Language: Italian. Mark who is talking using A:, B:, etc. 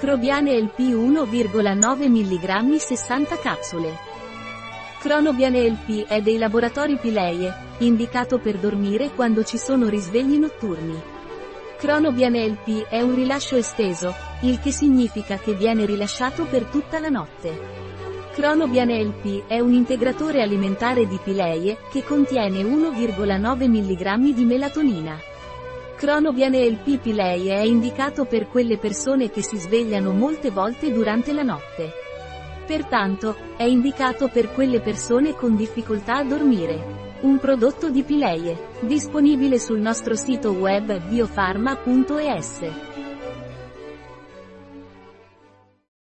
A: Crobiane LP 1,9 mg 60 capsule. Cronobiane LP è dei laboratori Pileie, indicato per dormire quando ci sono risvegli notturni. Cronobiane LP è un rilascio esteso, il che significa che viene rilasciato per tutta la notte. Cronobiane LP è un integratore alimentare di Pileie, che contiene 1,9 mg di melatonina. Cronobiane LP Pilei è indicato per quelle persone che si svegliano molte volte durante la notte. Pertanto, è indicato per quelle persone con difficoltà a dormire. Un prodotto di Pileie, disponibile sul nostro sito web biofarma.es.